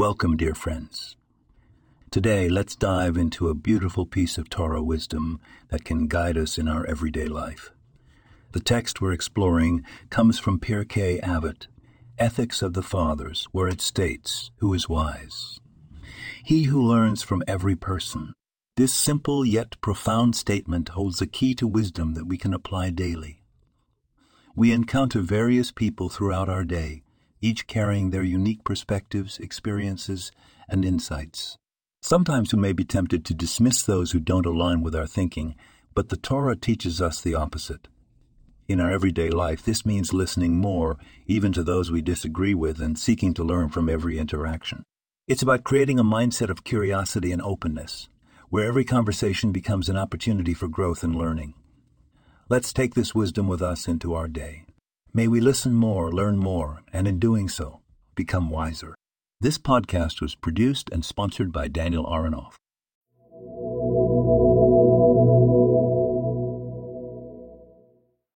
Welcome, dear friends. Today, let's dive into a beautiful piece of Torah wisdom that can guide us in our everyday life. The text we're exploring comes from Pirkei Avot, Ethics of the Fathers, where it states, Who is wise? He who learns from every person. This simple yet profound statement holds the key to wisdom that we can apply daily. We encounter various people throughout our day, each carrying their unique perspectives, experiences, and insights. Sometimes we may be tempted to dismiss those who don't align with our thinking, but the Torah teaches us the opposite. In our everyday life, this means listening more, even to those we disagree with, and seeking to learn from every interaction. It's about creating a mindset of curiosity and openness, where every conversation becomes an opportunity for growth and learning. Let's take this wisdom with us into our day. May we listen more, learn more, and in doing so, become wiser. This podcast was produced and sponsored by Daniel Aronoff.